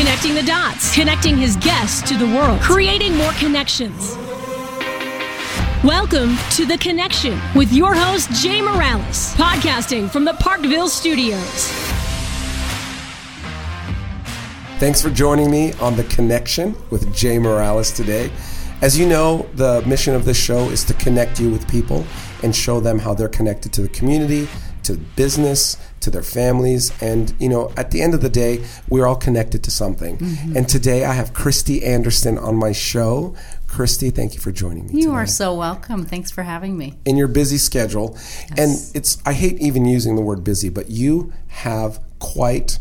connecting the dots, connecting his guests to the world, creating more connections. Welcome to The Connection with your host, Jay Miralles, podcasting from the Parkville studios. Thanks for joining me on The Connection with Jay Miralles today. As you know, the mission of this show is to connect you with people and show them how they're connected to the community, to business, to their families. And, you know, at the end of the day, we're all connected to something. Mm-hmm. And today I have Kristi Andersen on my show. Kristi, thank you for joining me. You today. are so welcome. Thanks for having me. In your busy schedule. Yes. And it's, I hate even using the word busy, but you have quite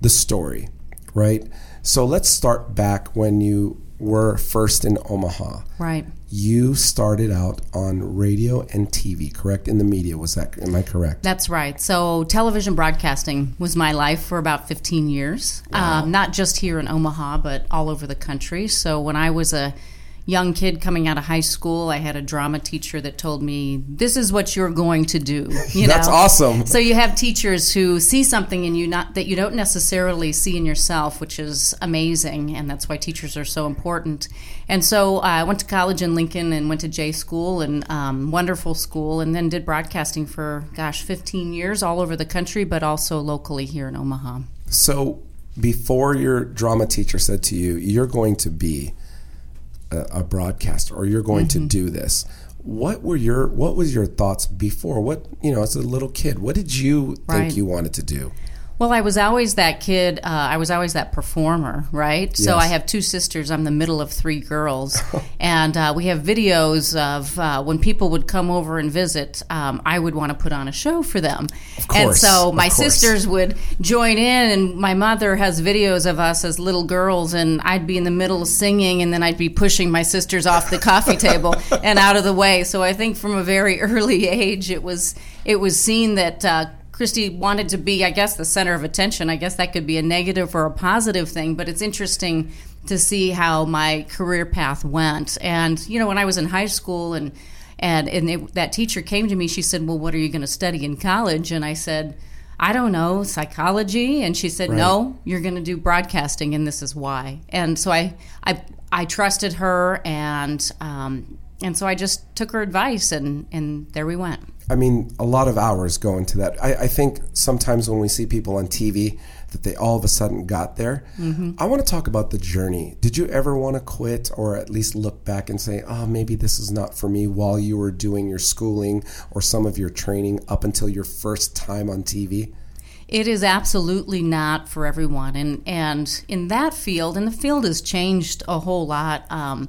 the story, right? So let's start back when you were first in Omaha. Right. You started out on radio and TV, correct? In the media, was that? Am I correct? That's right. So television broadcasting was my life for about 15 years. Wow. Um, not just here in Omaha, but all over the country. So when I was a young kid coming out of high school, I had a drama teacher that told me, "This is what you're going to do." You That's know? awesome. So you have teachers who see something in you not that you don't necessarily see in yourself, which is amazing, and that's why teachers are so important. And so uh, I went to college in Lincoln and went to J school and um, wonderful school, and then did broadcasting for gosh, 15 years all over the country, but also locally here in Omaha. So before your drama teacher said to you, "You're going to be." A, a broadcaster or you're going mm-hmm. to do this what were your what was your thoughts before? What you know as a little kid what did you think you wanted to do well, I was always that kid. Uh, I was always that performer, right? Yes. So I have two sisters. I'm the middle of three girls, and uh, we have videos of uh, when people would come over and visit. Um, I would want to put on a show for them, course, and so my sisters would join in. And my mother has videos of us as little girls, and I'd be in the middle singing, and then I'd be pushing my sisters off the coffee table and out of the way. So I think from a very early age, it was it was seen that uh, Kristi wanted to be, I guess, the center of attention. I guess that could be a negative or a positive thing, but it's interesting to see how my career path went. And you know, when I was in high school and and and it, that teacher came to me, she said, "Well, what are you going to study in college?" And I said. I don't know, psychology. And she said, right. no, you're going to do broadcasting, and this is why. And so I, I, I trusted her, and um, and so I just took her advice, and and there we went. I mean, a lot of hours go into that. I, I, think sometimes when we see people on TV that they all of a sudden got there. Mm-hmm. I want to talk about the journey. Did you ever want to quit or at least look back and say, oh, maybe this is not for me while you were doing your schooling or some of your training up until your first time on TV? It is absolutely not for everyone. And, and in that field, and the field has changed a whole lot um,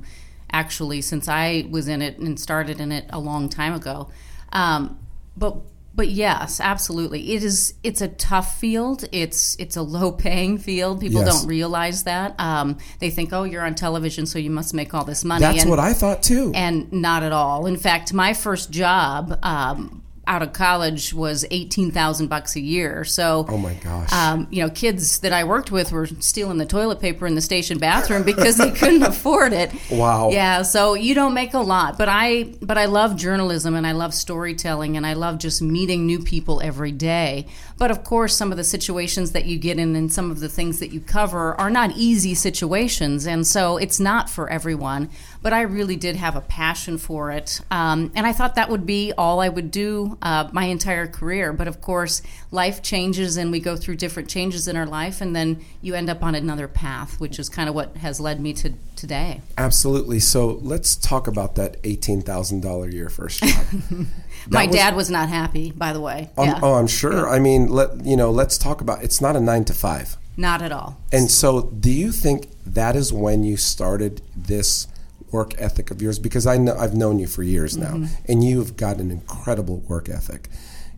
actually since I was in it and started in it a long time ago. Um, but but yes, absolutely. It is. It's a tough field. It's it's a low paying field. People yes. don't realize that. Um, they think, oh, you're on television, so you must make all this money. That's and, what I thought too. And not at all. In fact, my first job. Um, out of college was eighteen thousand bucks a year. So, oh my gosh, um, you know, kids that I worked with were stealing the toilet paper in the station bathroom because they couldn't afford it. Wow. Yeah. So you don't make a lot, but I, but I love journalism and I love storytelling and I love just meeting new people every day. But of course, some of the situations that you get in and some of the things that you cover are not easy situations, and so it's not for everyone but I really did have a passion for it. Um, and I thought that would be all I would do uh, my entire career. But of course, life changes and we go through different changes in our life, and then you end up on another path, which is kind of what has led me to today. Absolutely. So let's talk about that $18,000 a year first job. my was, dad was not happy, by the way. Um, yeah. Oh, I'm sure. I mean, let you know. Let's talk about. It's not a nine to five. Not at all. And so, do you think that is when you started this work ethic of yours? Because I know I've known you for years now, mm-hmm. and you've got an incredible work ethic.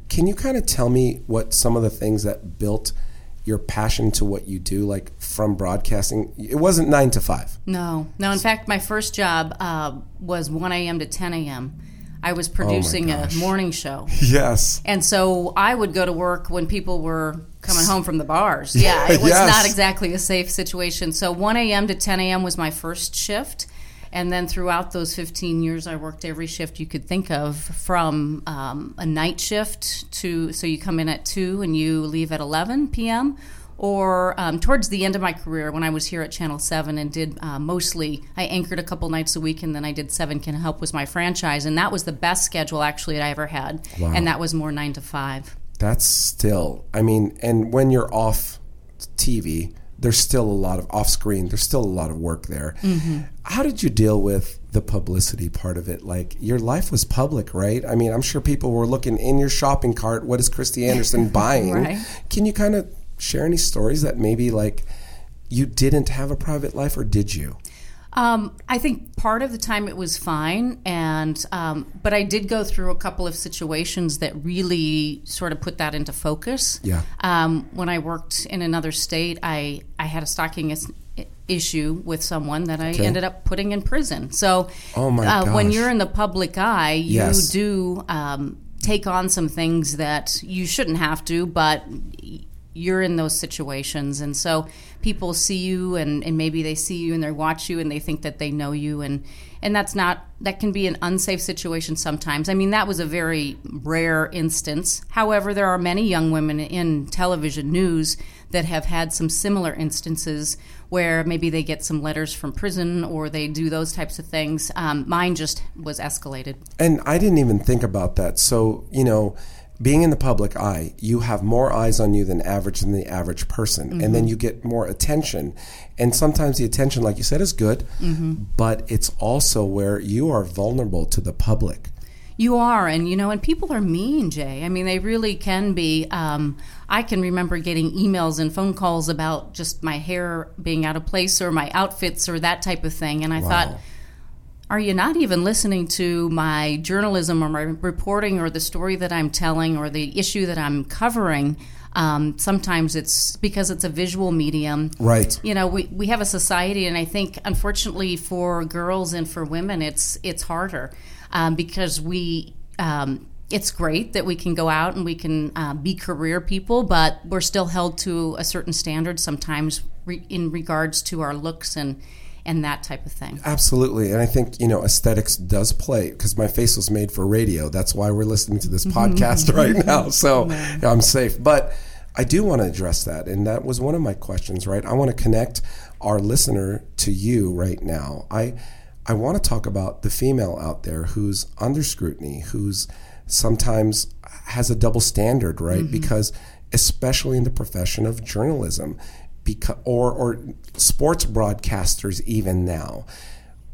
Can you kind of tell me what some of the things that built your passion to what you do, like from broadcasting? It wasn't nine to five. No, no. In fact, my first job uh, was one a.m. to ten a.m. I was oh producing oh a morning show. Yes. And so I would go to work when people were coming home from the bars. Yeah, it was yes. not exactly a safe situation. So 1 a.m. to 10 a.m. was my first shift. And then throughout those 15 years, I worked every shift you could think of from um, a night shift to, so you come in at 2 and you leave at 11 p.m., or um, towards the end of my career when I was here at Channel 7 and did uh, mostly, I anchored a couple nights a week and then I did Seven Can Help was my franchise. And that was the best schedule actually that I ever had. Wow. And that was more nine to five. That's still, I mean, and when you're off TV, there's still a lot of off screen, there's still a lot of work there. Mm-hmm. How did you deal with the publicity part of it? Like, your life was public, right? I mean, I'm sure people were looking in your shopping cart, what is Kristi Andersen buying? Right. Can you kind of share any stories that maybe like you didn't have a private life or did you? Um, I think part of the time it was fine, and um, but I did go through a couple of situations that really sort of put that into focus. Yeah. Um, when I worked in another state, I I had a stalking is- issue with someone that I Okay. ended up putting in prison. So, Oh my uh, when you're in the public eye, you Yes. do um, take on some things that you shouldn't have to, but you're in those situations. And so people see you and, and maybe they see you and they watch you and they think that they know you. And and that's not that can be an unsafe situation sometimes. I mean that was a very rare instance. However there are many young women in television news that have had some similar instances where maybe they get some letters from prison or they do those types of things. Um, mine just was escalated. And I didn't even think about that. So, you know, being in the public eye, you have more eyes on you than average than the average person. And Mm-hmm. then you get more attention. And sometimes the attention, like you said, is good, Mm-hmm. but it's also where you are vulnerable to the public. You are, and you know, and people are mean, Jay. I mean, they really can be. Um, I can remember getting emails and phone calls about just my hair being out of place or my outfits or that type of thing. And I thought, are you not even listening to my journalism or my reporting or the story that I'm telling or the issue that I'm covering? Um, sometimes it's because it's a visual medium Right. you know we, we have a society and i think unfortunately for girls and for women it's it's harder um, because we um, it's great that we can go out and we can uh, be career people but we're still held to a certain standard sometimes re- in regards to our looks and and that type of thing Absolutely. And I think, you know, aesthetics does play because my face was made for radio. That's why we're listening to this mm-hmm. podcast right now. So I'm safe. But I do want to address that. And that was one of my questions, right? I want to connect our listener to you right now. I, I want to talk about the female out there who's under scrutiny, who's sometimes has a double standard, right? Mm-hmm. Because especially in the profession of journalism, or or sports broadcasters even now.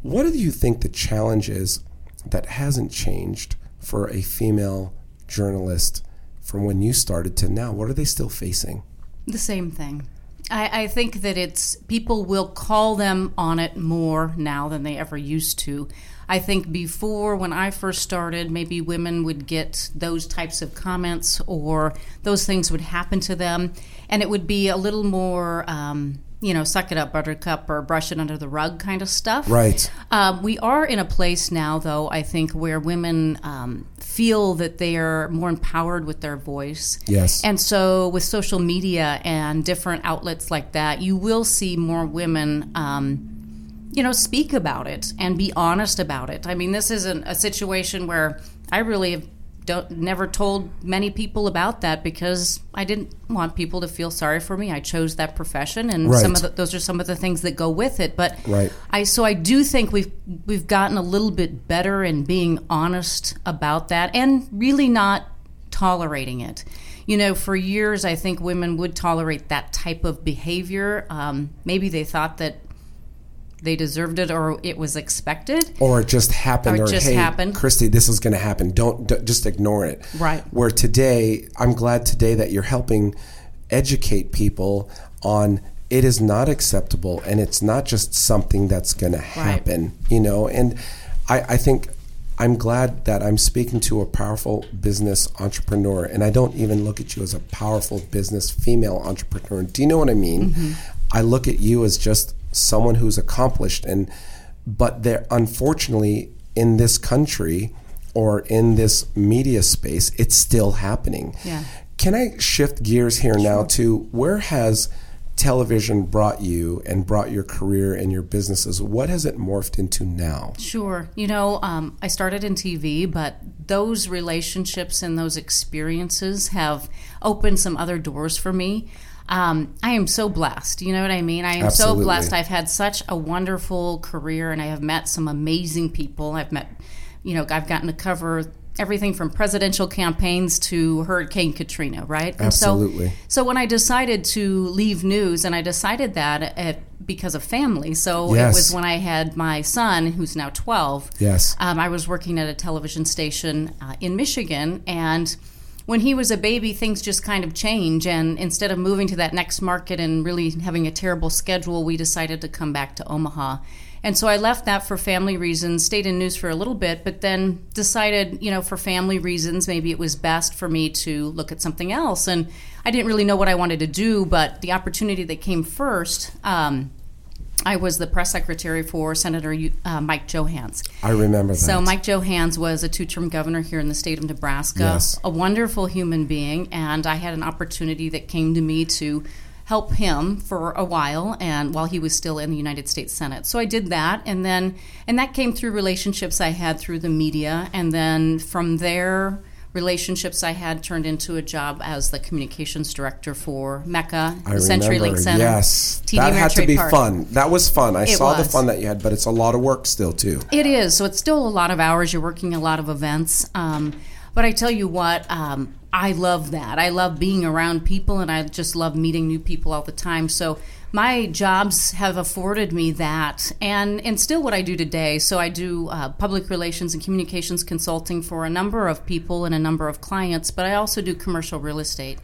What do you think the challenge is that hasn't changed for a female journalist from when you started to now? What are they still facing? The same thing. I, I think that it's people will call them on it more now than they ever used to. I think before, when I first started, maybe women would get those types of comments or those things would happen to them, and it would be a little more, um, you know, suck it up, buttercup, or brush it under the rug kind of stuff. Right. Um, we are in a place now, though, I think, where women um, feel that they are more empowered with their voice. Yes. And so, with social media and different outlets like that, you will see more women, um, you know, speak about it and be honest about it. I mean, this isn't a situation where I really have don't, never told many people about that because I didn't want people to feel sorry for me. I chose that profession, and some of the, those are some of the things that go with it. But Right. I so I do think we've we've gotten a little bit better in being honest about that and really not tolerating it. You know, for years I think women would tolerate that type of behavior. Um, maybe they thought that they deserved it or it was expected. or it just happened, Or or, it just hey, happened. Kristi, this is going to happen. Don't, d- just ignore it. Right. Where today, I'm glad today that you're helping educate people on it is not acceptable and it's not just something that's going to happen. You know, and I, I think. I'm glad that I'm speaking to a powerful business entrepreneur, and I don't even look at you as a powerful business female entrepreneur. Do you know what I mean? Mm-hmm. I look at you as just someone who's accomplished and but there unfortunately in this country or in this media space it's still happening Yeah. can i shift gears here now to where has television brought you and brought your career and your businesses what has it morphed into now Sure. You know, um, I started in TV, but those relationships and those experiences have opened some other doors for me. Um, I am so blessed. You know what I mean? I am Absolutely. so blessed. I've had such a wonderful career and I have met some amazing people. I've met, you know, I've gotten to cover everything from presidential campaigns to Hurricane Katrina, right? And Absolutely. so, so when I decided to leave news, and I decided that at, because of family. So Yes. it was when I had my son, who's now 12. Yes. Um, I was working at a television station uh, in Michigan, and when he was a baby, things just kind of change. And instead of moving to that next market and really having a terrible schedule, we decided to come back to Omaha. And so I left that for family reasons, stayed in news for a little bit, but then decided, you know, for family reasons, maybe it was best for me to look at something else. And I didn't really know what I wanted to do, but the opportunity that came first, um, I was the press secretary for Senator uh, Mike Johanns. I remember that. So Mike Johanns was a two-term governor here in the state of Nebraska, Yes. a wonderful human being, and I had an opportunity that came to me to help him for a while and while he was still in the United States Senate. So I did that and then and that came through relationships I had through the media and then from there relationships I had turned into a job as the communications director for MECA, I the CenturyLink remember. Center. Yes, TD that had to be Park. fun. That was fun. I It saw the fun that you had, but it's a lot of work still too. It is. So it's still a lot of hours. You're working a lot of events. Um, but I tell you what, um, I love that. I love being around people and I just love meeting new people all the time. So my jobs have afforded me that and, and still what I do today. So I do uh, public relations and communications consulting for a number of people and a number of clients, but I also do commercial real estate.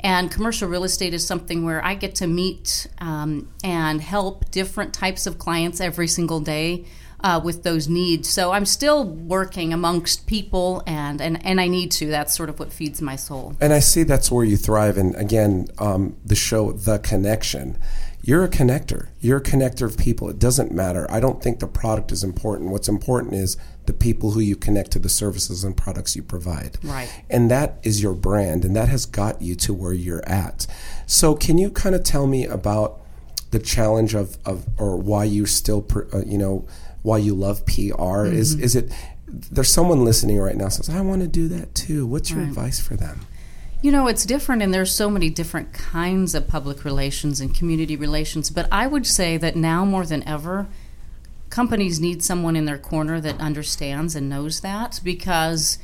And commercial real estate is something where I get to meet um, and help different types of clients every single day uh, with those needs. So I'm still working amongst people, and, and, and I need to. That's sort of what feeds my soul. And I see that's where you thrive. And again, um, the show, The Connection. You're a connector. You're a connector of people. It doesn't matter. I don't think the product is important. What's important is the people who you connect to the services and products you provide. Right. And that is your brand, and that has got you to where you're at. So, can you kind of tell me about the challenge of, of or why you still, uh, you know, why you love PR? Is mm-hmm. is it? There's someone listening right now says, "I want to do that too." What's your advice for them? You know, it's different, and there's so many different kinds of public relations and community relations. But I would say that now more than ever, companies need someone in their corner that understands and knows that because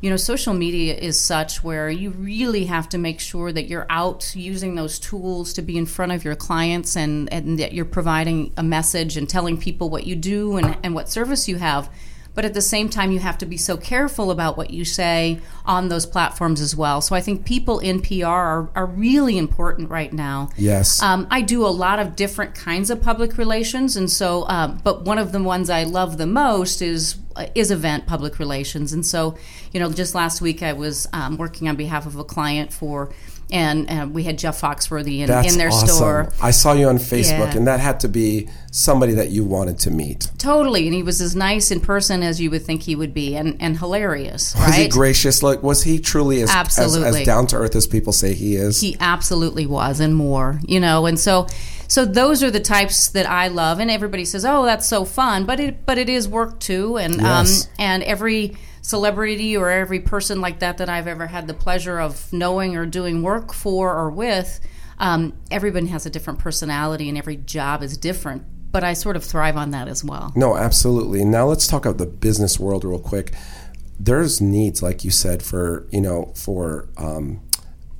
you know social media is such where you really have to make sure that you're out using those tools to be in front of your clients and, and that you're providing a message and telling people what you do and, and what service you have. But at the same time you have to be so careful about what you say on those platforms as well. So i think people in pr are, are really important right now. Yes. um, I do a lot of different kinds of public relations, and so, um, but one of the ones I love the most is is event public relations. And so, you know, just last week I was um, working on behalf of a client for, and uh, we had Jeff Foxworthy in, in their awesome. store. I saw you on Facebook, Yeah. and that had to be somebody that you wanted to meet. Totally, and he was as nice in person as you would think he would be, and, and hilarious. Was he gracious? Like, was he truly as as, Absolutely. as down to earth as people say he is? He absolutely was, and more, you know. And so, so those are the types that I love. And everybody says, "Oh, that's so fun," but it, but it is work too. And Yes. um, and every celebrity or every person like that that I've ever had the pleasure of knowing or doing work for or with, um, everyone has a different personality, and every job is different. But I sort of thrive on that as well. No, absolutely. Now let's talk about the business world real quick. There's needs, like you said, for you know, for um,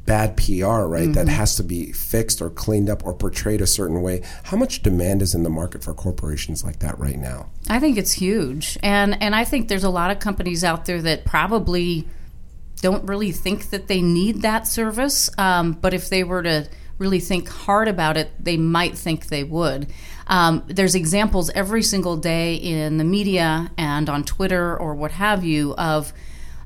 bad PR, right? That has to be fixed or cleaned up or portrayed a certain way. How much demand is in the market for corporations like that right now? I think it's huge, and and I think there's a lot of companies out there that probably don't really think that they need that service. Um, but if they were to really think hard about it, they might think they would. Um, there's examples every single day in the media and on Twitter or what have you of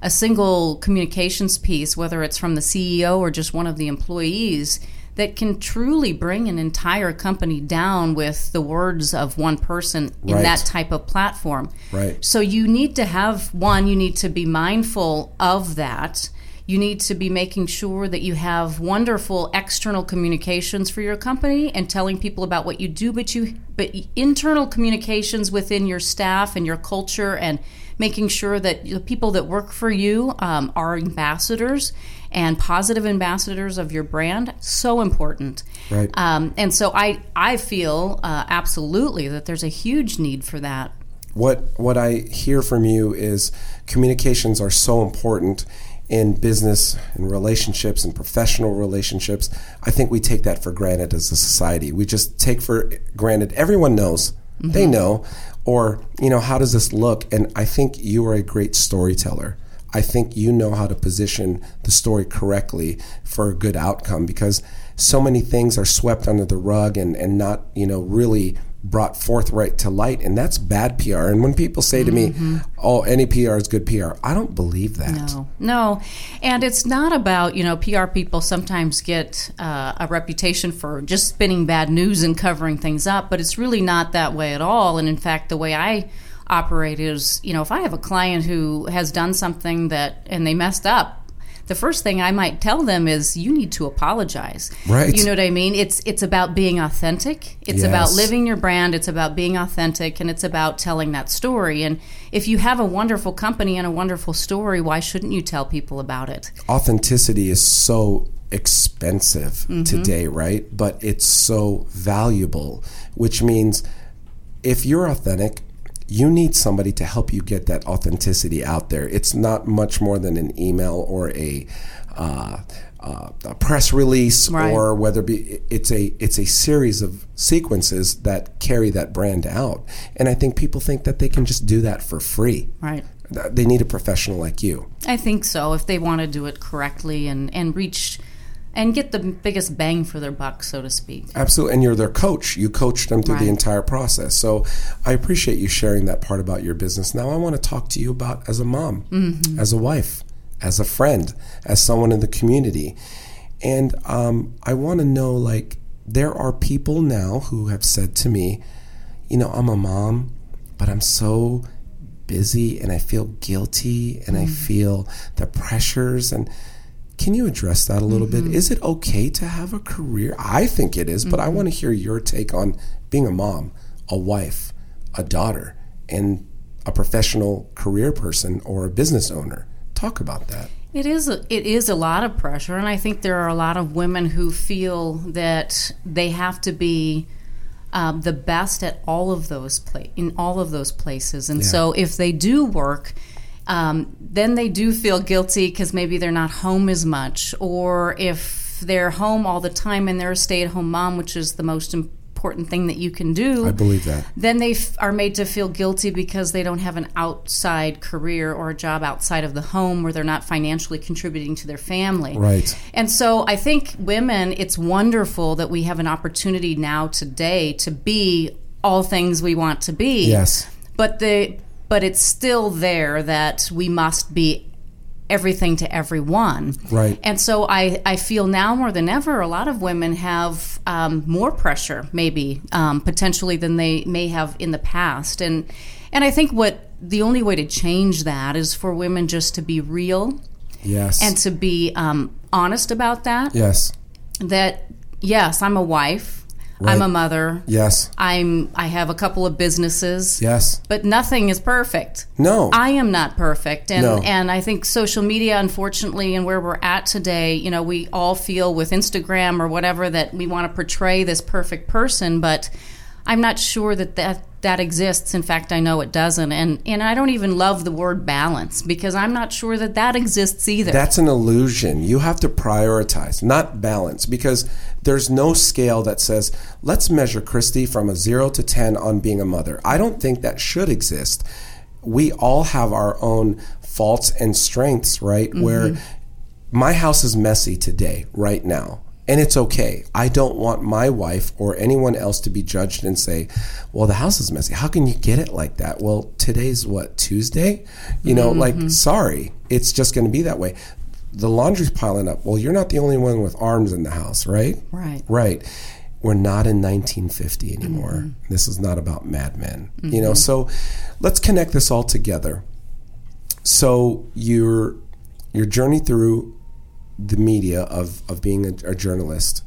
a single communications piece, whether it's from the CEO or just one of the employees, that can truly bring an entire company down with the words of one person in Right. that type of platform. Right. So you need to have one, you need to be mindful of that. You need to be making sure that you have wonderful external communications for your company and telling people about what you do, but you but internal communications within your staff and your culture and making sure that the people that work for you um, are ambassadors and positive ambassadors of your brand so important Right. um, and so i i feel uh, absolutely that there's a huge need for that what what I hear from you is communications are so important in business and relationships and professional relationships. I think we take that for granted as a society. We just take for granted everyone knows. They mm-hmm. know. Or you know how does this look? And I think you are a great storyteller. I think you know how to position the story correctly for a good outcome because so many things are swept under the rug and, and not, you know, really brought forthright to light. And that's bad PR. And when people say to me, oh, any PR is good PR, I don't believe that. No, no, and it's not about you know PR people sometimes get uh, a reputation for just spinning bad news and covering things up, but it's really not that way at all. And in fact, the way I operate is you know if I have a client who has done something that and they messed up. The first thing I might tell them is you need to apologize. Right. You know what I mean? It's it's about being authentic. It's about living your brand. It's about being authentic and it's about telling that story. And if you have a wonderful company and a wonderful story, why shouldn't you tell people about it? Authenticity is so expensive mm-hmm. today, right? But it's so valuable, which means if you're authentic, you need somebody to help you get that authenticity out there. It's not much more than an email or a, uh, uh, a press release, Right. or whether it be it's a it's a series of sequences that carry that brand out. And I think people think that they can just do that for free. Right. They need a professional like you. I think so. If they want to do it correctly and, and reach and get the biggest bang for their buck, so to speak. Absolutely. And you're their coach. You coached them through the entire process. So I appreciate you sharing that part about your business. Now I want to talk to you about as a mom, Mm-hmm. as a wife, as a friend, as someone in the community. And um, I want to know like, there are people now who have said to me, you know, I'm a mom, but I'm so busy and I feel guilty and I feel the pressures and can you address that a little bit? Is it okay to have a career? I think it is, but I want to hear your take on being a mom, a wife, a daughter, and a professional career person or a business owner. Talk about that. It is a, it is a lot of pressure, and I think there are a lot of women who feel that they have to be um, the best at all of those pla- in all of those places, and so if they do work. Um, then they do feel guilty because maybe they're not home as much, or if they're home all the time and they're a stay-at-home mom, which is the most important thing that you can do I believe that. then they f- are made to feel guilty because they don't have an outside career or a job outside of the home where they're not financially contributing to their family. Right. And so I think women, it's wonderful that we have an opportunity now today to be all things we want to be. Yes. But the but it's still there that we must be everything to everyone. Right. And so I, I feel now more than ever, a lot of women have um, more pressure, maybe um, potentially than they may have in the past. And and I think what the only way to change that is for women just to be real Yes. and to be um, honest about that. yes. That yes, I'm a wife, I'm a mother, Yes. I'm I have a couple of businesses. Yes. But nothing is perfect. No. I am not perfect, and No. and I think social media, unfortunately, and where we're at today, you know, we all feel with Instagram or whatever that we want to portray this perfect person, but I'm not sure that that that exists. In fact, I know it doesn't, and and I don't even love the word balance because I'm not sure that that exists either. That's an illusion. You have to prioritize, not balance, because there's no scale that says, let's measure Kristi from a zero to 10 on being a mother. I don't think that should exist. We all have our own faults and strengths, right? Where mm-hmm. my house is messy today, right now. And it's okay. I don't want my wife or anyone else to be judged and say, well, the house is messy. How can you get it like that? Well, today's what, Tuesday? You know, like, mm-hmm. sorry, it's just going to be that way. The laundry's piling up. Well, you're not the only one with arms in the house, right? Right. Right. We're not in 1950 anymore. Mm-hmm. This is not about Mad Men. You know, mm-hmm. so let's connect this all together. So you're your journey through the media of, of being a, a journalist,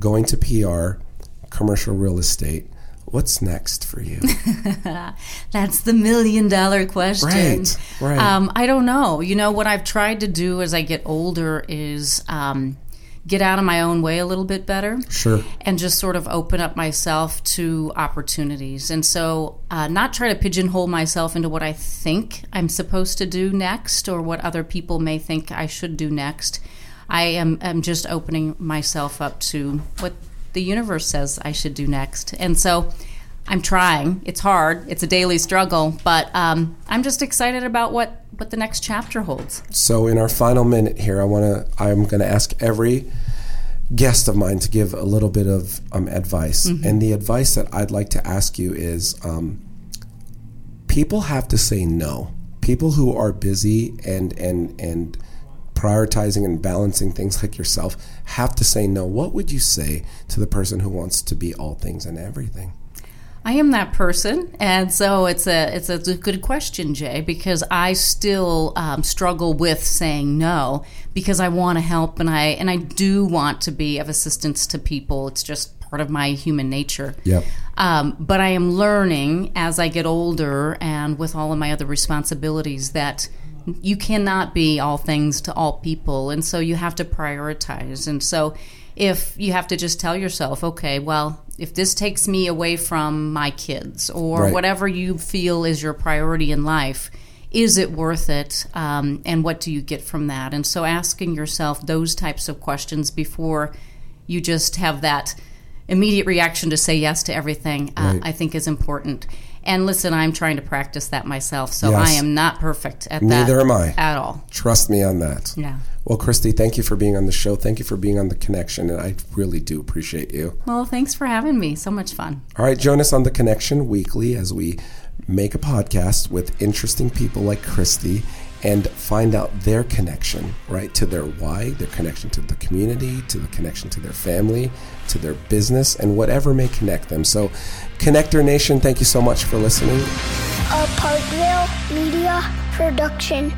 going to PR, commercial real estate. What's next for you? That's the million dollar question. Right, right. Um, I don't know. You know, what I've tried to do as I get older is um, get out of my own way a little bit better. Sure. And just sort of open up myself to opportunities. And so, uh, not try to pigeonhole myself into what I think I'm supposed to do next or what other people may think I should do next. I am, am just opening myself up to what the universe says I should do next. And so I'm trying. It's hard. It's a daily struggle, but um, I'm just excited about what what the next chapter holds. So in our final minute here, I want to I'm going to ask every guest of mine to give a little bit of um, advice, mm-hmm. and the advice that I'd like to ask you is, um, people have to say no. People who are busy and and and prioritizing and balancing things like yourself have to say no. What would you say to the person who wants to be all things and everything? I am that person, and so it's a it's a good question, Jay, because I still um, struggle with saying no because I want to help and I and I do want to be of assistance to people. It's just part of my human nature. Yep. Um, but I am learning as I get older and with all of my other responsibilities that you cannot be all things to all people, and so you have to prioritize. And so if you have to just tell yourself, okay, well, if this takes me away from my kids or right. whatever you feel is your priority in life, is it worth it? Um, and what do you get from that? And so asking yourself those types of questions before you just have that immediate reaction to say yes to everything, uh, right. I think is important. And listen, I'm trying to practice that myself, so yes. I am not perfect at Neither that. Neither am I. At all. Trust me on that. Yeah. Well, Kristi, thank you for being on the show. Thank you for being on the connection, and I really do appreciate you. Well, thanks for having me. So much fun. All right, join us on the connection weekly as we make a podcast with interesting people like Kristi and find out their connection, right, to their why, their connection to the community, to the connection to their family, to their business, and whatever may connect them. So, Connector Nation, thank you so much for listening. A Parkville Media Production.